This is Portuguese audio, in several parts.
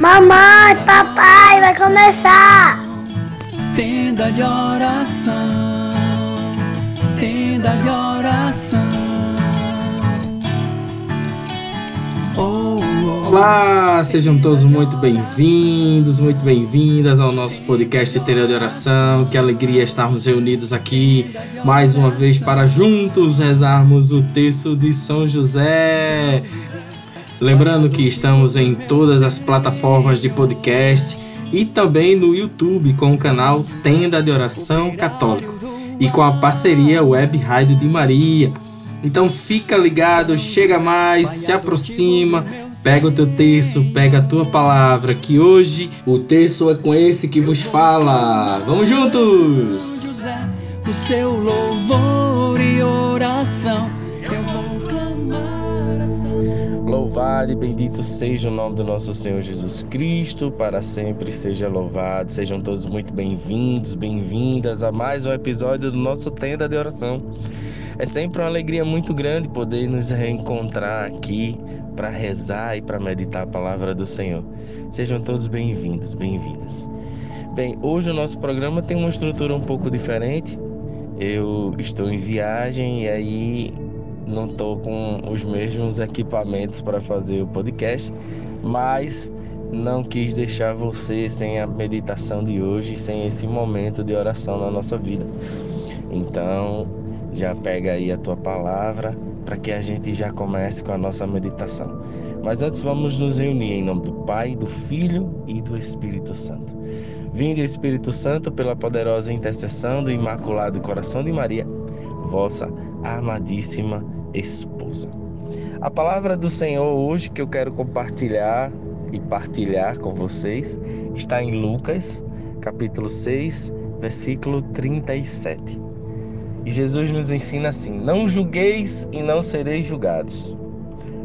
Mamãe, papai, vai começar. Tenda de oração, tenda de oração. Olá, sejam todos muito bem-vindos, muito bem-vindas ao nosso podcast Tenda de Oração. Que alegria estarmos reunidos aqui mais uma vez para juntos rezarmos o texto de São José. Lembrando que estamos em todas as plataformas de podcast e também no YouTube com o canal Tenda de Oração Católico e com a parceria Web Rádio de Maria. Então fica ligado, chega mais, se aproxima, pega o teu texto, pega a tua palavra, que hoje o texto é com esse que vos fala. Vamos juntos! O seu louvor e oração. Eu vou clamar a São Louvado e bendito seja o nome do nosso Senhor Jesus Cristo, para sempre seja louvado. Sejam todos muito bem-vindos, bem-vindas a mais um episódio do nosso Tenda de Oração. É sempre uma alegria muito grande poder nos reencontrar aqui para rezar e para meditar a palavra do Senhor. Sejam todos bem-vindos, bem-vindas. Bem, hoje o nosso programa tem uma estrutura um pouco diferente. Eu estou em viagem e aí não estou com os mesmos equipamentos para fazer o podcast, mas não quis deixar você sem a meditação de hoje, sem esse momento de oração na nossa vida. Então, já pega aí a tua palavra para que a gente já comece com a nossa meditação. Mas antes vamos nos reunir em nome do Pai, do Filho e do Espírito Santo. Vinde Espírito Santo pela poderosa intercessão do Imaculado Coração de Maria, vossa amadíssima esposa. A palavra do Senhor hoje que eu quero compartilhar e partilhar com vocês está em Lucas, capítulo 6, versículo 37. E Jesus nos ensina assim: Não julgueis e não sereis julgados.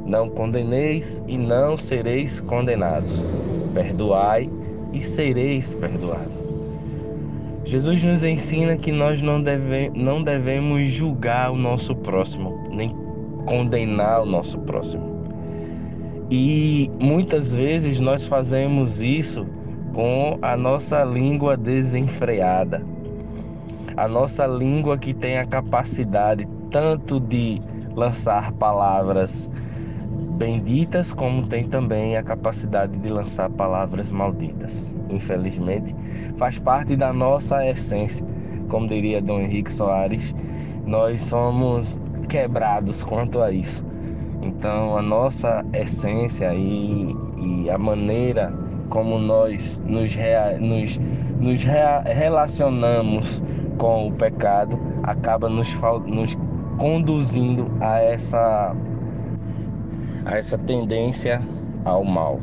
Não condeneis e não sereis condenados. Perdoai e sereis perdoados. Jesus nos ensina que nós não, deve, não devemos julgar o nosso próximo, nem condenar o nosso próximo. E muitas vezes nós fazemos isso com a nossa língua desenfreada. A nossa língua que tem a capacidade tanto de lançar palavras benditas, como tem também a capacidade de lançar palavras malditas. Infelizmente, faz parte da nossa essência. Como diria Dom Henrique Soares, nós somos quebrados quanto a isso. Então, a nossa essência e, e a maneira como nós nos, rea, nos, nos rea, relacionamos com o pecado acaba nos, nos conduzindo a essa a essa tendência ao mal.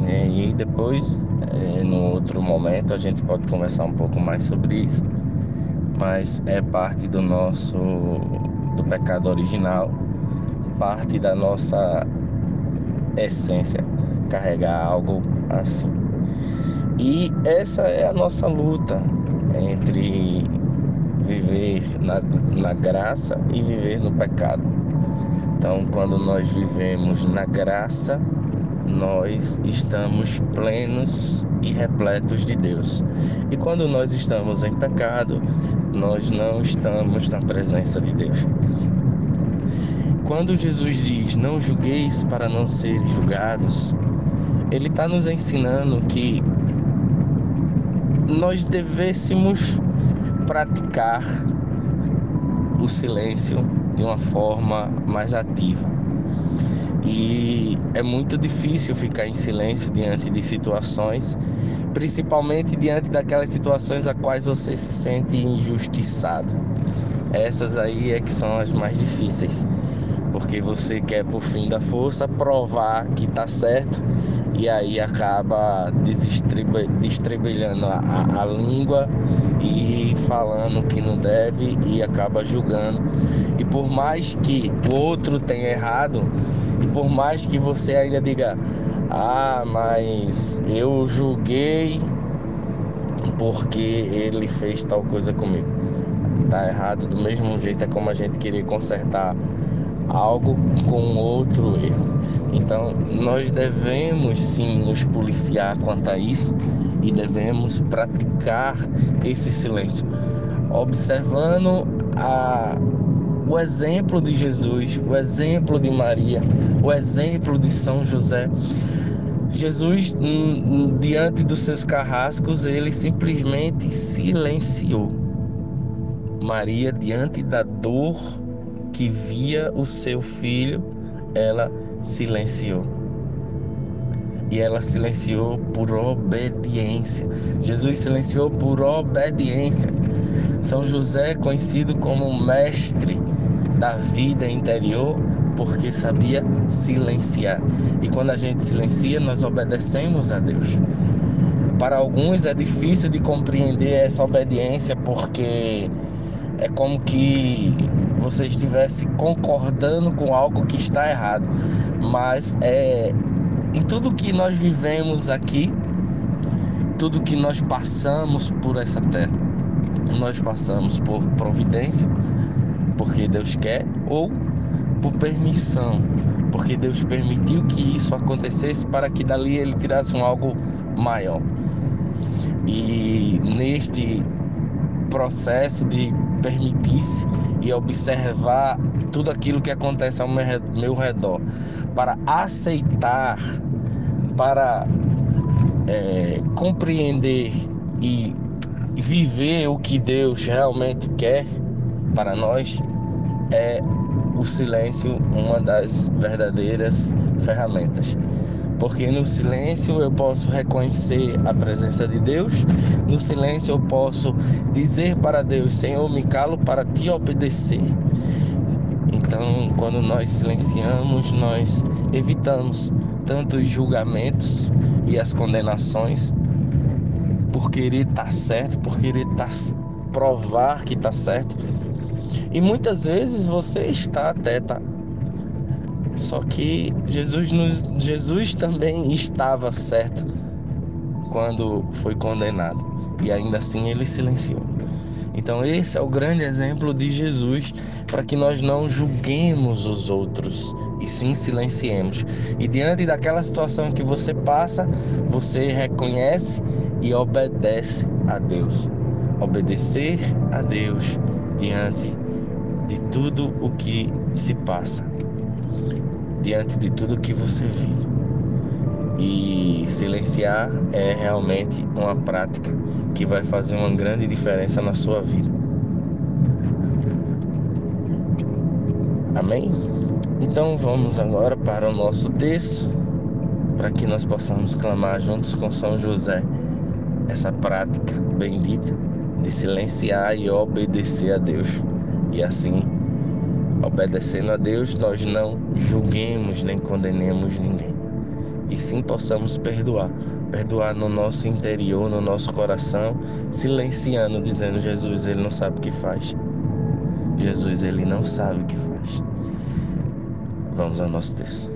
Né? E depois, é, no outro momento, a gente pode conversar um pouco mais sobre isso, mas é parte do nosso do pecado original, parte da nossa essência carregar algo assim. E essa é a nossa luta entre viver na, na graça e viver no pecado. Então, quando nós vivemos na graça, nós estamos plenos e repletos de Deus. E quando nós estamos em pecado, nós não estamos na presença de Deus. Quando Jesus diz: Não julgueis para não serem julgados, Ele está nos ensinando que nós devêssemos praticar o silêncio de uma forma mais ativa. E é muito difícil ficar em silêncio diante de situações, principalmente diante daquelas situações a quais você se sente injustiçado. Essas aí é que são as mais difíceis, porque você quer por fim da força provar que está certo e aí acaba destrebelhando a, a, a língua e falando que não deve e acaba julgando. E por mais que o outro tenha errado, e por mais que você ainda diga, ah, mas eu julguei porque ele fez tal coisa comigo. está errado do mesmo jeito é como a gente querer consertar algo com outro erro. Então, nós devemos sim nos policiar quanto a isso e devemos praticar esse silêncio, observando a, o exemplo de Jesus, o exemplo de Maria, o exemplo de São José. Jesus, diante dos seus carrascos, ele simplesmente silenciou. Maria, diante da dor que via o seu filho, ela silenciou. E ela silenciou por obediência. Jesus silenciou por obediência. São José, conhecido como mestre da vida interior, porque sabia silenciar. E quando a gente silencia, nós obedecemos a Deus. Para alguns é difícil de compreender essa obediência porque é como que você estivesse concordando com algo que está errado. Mas é em tudo que nós vivemos aqui, tudo que nós passamos por essa terra, nós passamos por providência, porque Deus quer, ou por permissão, porque Deus permitiu que isso acontecesse para que dali ele tirasse um algo maior. E neste processo de permitir-se e observar tudo aquilo que acontece ao meu redor, para aceitar, para é, compreender e viver o que Deus realmente quer para nós, é o silêncio uma das verdadeiras ferramentas porque no silêncio eu posso reconhecer a presença de Deus, no silêncio eu posso dizer para Deus: Senhor, me calo para te obedecer. Então, quando nós silenciamos, nós evitamos tanto os julgamentos e as condenações por querer estar tá certo, por querer tá, provar que está certo. E muitas vezes você está até tá só que Jesus, nos, Jesus também estava certo quando foi condenado e ainda assim ele silenciou. Então, esse é o grande exemplo de Jesus para que nós não julguemos os outros e sim silenciemos. E diante daquela situação que você passa, você reconhece e obedece a Deus. Obedecer a Deus diante de tudo o que se passa diante de tudo que você vive. E silenciar é realmente uma prática que vai fazer uma grande diferença na sua vida. Amém? Então vamos agora para o nosso texto, para que nós possamos clamar juntos com São José essa prática bendita de silenciar e obedecer a Deus. E assim Obedecendo a Deus, nós não julguemos nem condenemos ninguém. E sim possamos perdoar. Perdoar no nosso interior, no nosso coração, silenciando, dizendo: Jesus, ele não sabe o que faz. Jesus, ele não sabe o que faz. Vamos ao nosso texto.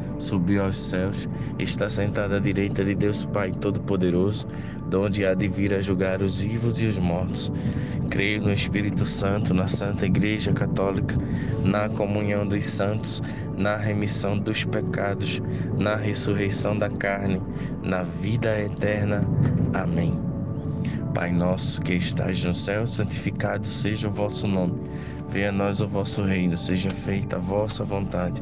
subiu aos céus, está sentado à direita de Deus Pai Todo-Poderoso, de onde há de vir a julgar os vivos e os mortos. Creio no Espírito Santo, na Santa Igreja Católica, na comunhão dos santos, na remissão dos pecados, na ressurreição da carne, na vida eterna. Amém. Pai nosso que estás no céu, santificado seja o vosso nome. Venha a nós o vosso reino, seja feita a vossa vontade,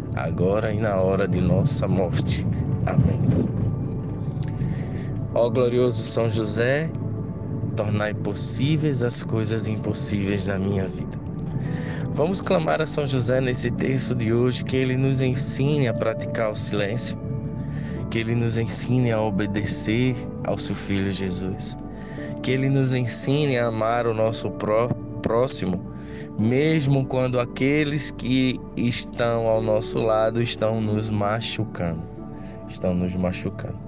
agora e na hora de nossa morte. Amém. Ó glorioso São José, tornai possíveis as coisas impossíveis na minha vida. Vamos clamar a São José nesse texto de hoje que ele nos ensine a praticar o silêncio que Ele nos ensine a obedecer ao seu Filho Jesus, que Ele nos ensine a amar o nosso pró próximo, mesmo quando aqueles que estão ao nosso lado estão nos machucando, estão nos machucando.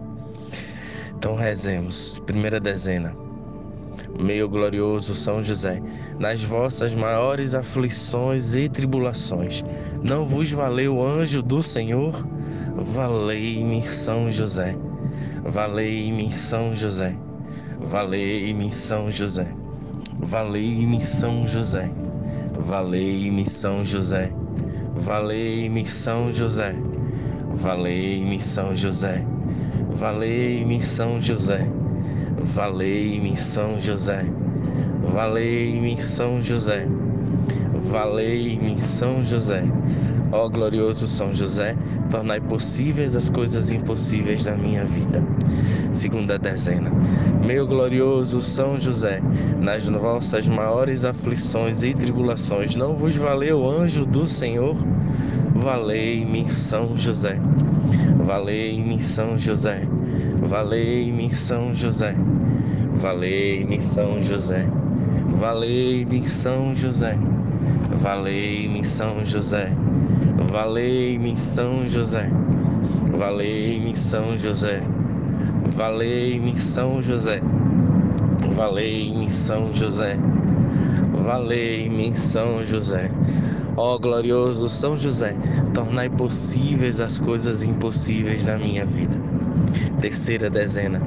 Então rezemos, primeira dezena. Meu glorioso São José, nas vossas maiores aflições e tribulações, não vos valeu o anjo do Senhor? Valei-me São José, valei-me São José, valei-me São José, valei-me São José, valei-me São José, valei-me São José, valei-me São José, valei-me São José, valei-me São José, valei-me São José, valei-me São José. Ó glorioso São José, tornai possíveis as coisas impossíveis na minha vida. Segunda dezena. Meu glorioso São José, nas vossas maiores aflições e tribulações, não vos valeu anjo do Senhor? Valei-me, São José. Valei-me, São José. Valei-me, São José. Valei-me, São José. Valei-me, São José. Valei-me, São José. Valei-me São José, valei-me São José, valei-me São José, valei-me São José, valei-me São José. Ó glorioso São José, tornai possíveis as coisas impossíveis na minha vida. Terceira dezena.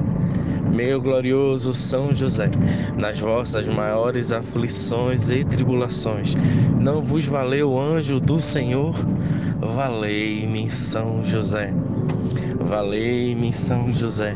Meu glorioso São José, nas vossas maiores aflições e tribulações, não vos valeu o anjo do Senhor? Valei-me, São José. Valei-me, São José.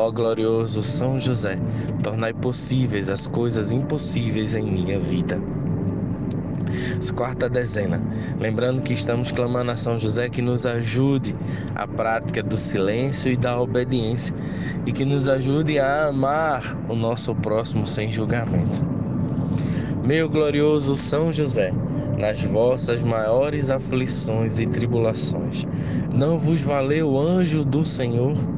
Ó glorioso São José, tornai possíveis as coisas impossíveis em minha vida. Quarta dezena. Lembrando que estamos clamando a São José que nos ajude a prática do silêncio e da obediência e que nos ajude a amar o nosso próximo sem julgamento. Meu glorioso São José, nas vossas maiores aflições e tribulações, não vos valeu o anjo do Senhor?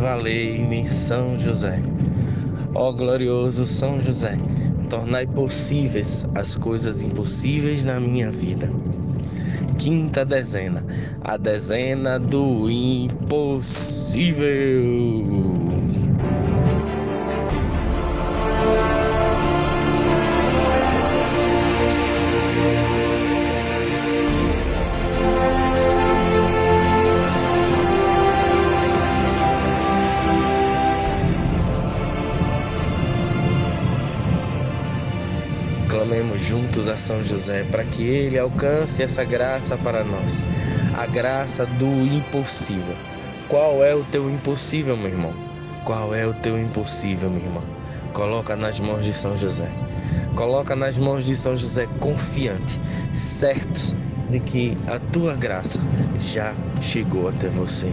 Valei-me São José. Ó glorioso São José, tornai possíveis as coisas impossíveis na minha vida quinta dezena, a dezena do impossível. Juntos a São José para que ele alcance essa graça para nós, a graça do impossível. Qual é o teu impossível, meu irmão? Qual é o teu impossível, minha irmã? Coloca nas mãos de São José. Coloca nas mãos de São José confiante, certos de que a tua graça já chegou até você.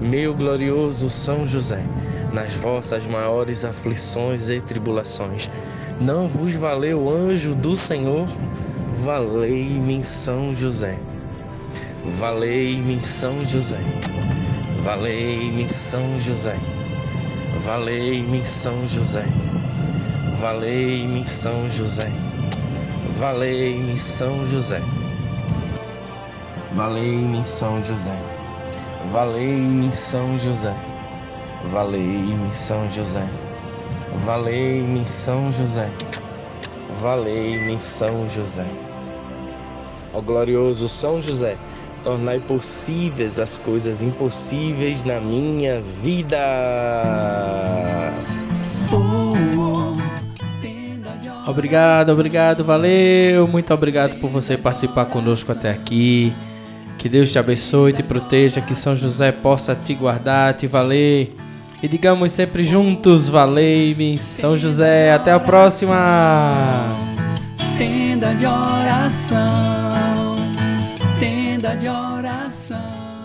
Meu glorioso São José, nas vossas maiores aflições e tribulações. Não vos valeu anjo do Senhor? Valei-me São José. Valei-me São José. Valei-me São José. Valei-me São José. Valei-me São José. Valei-me São José. Valei-me São José. Valei-me São José. Valei-me São José. Valei-me São José. Valei-me São José. Ó glorioso São José, tornai possíveis as coisas impossíveis na minha vida. Obrigado, obrigado, valeu. Muito obrigado por você participar conosco até aqui. Que Deus te abençoe, te proteja, que São José possa te guardar, te valer. E digamos sempre juntos, valei-me, São José. Até a próxima! Tenda de oração, tenda de oração.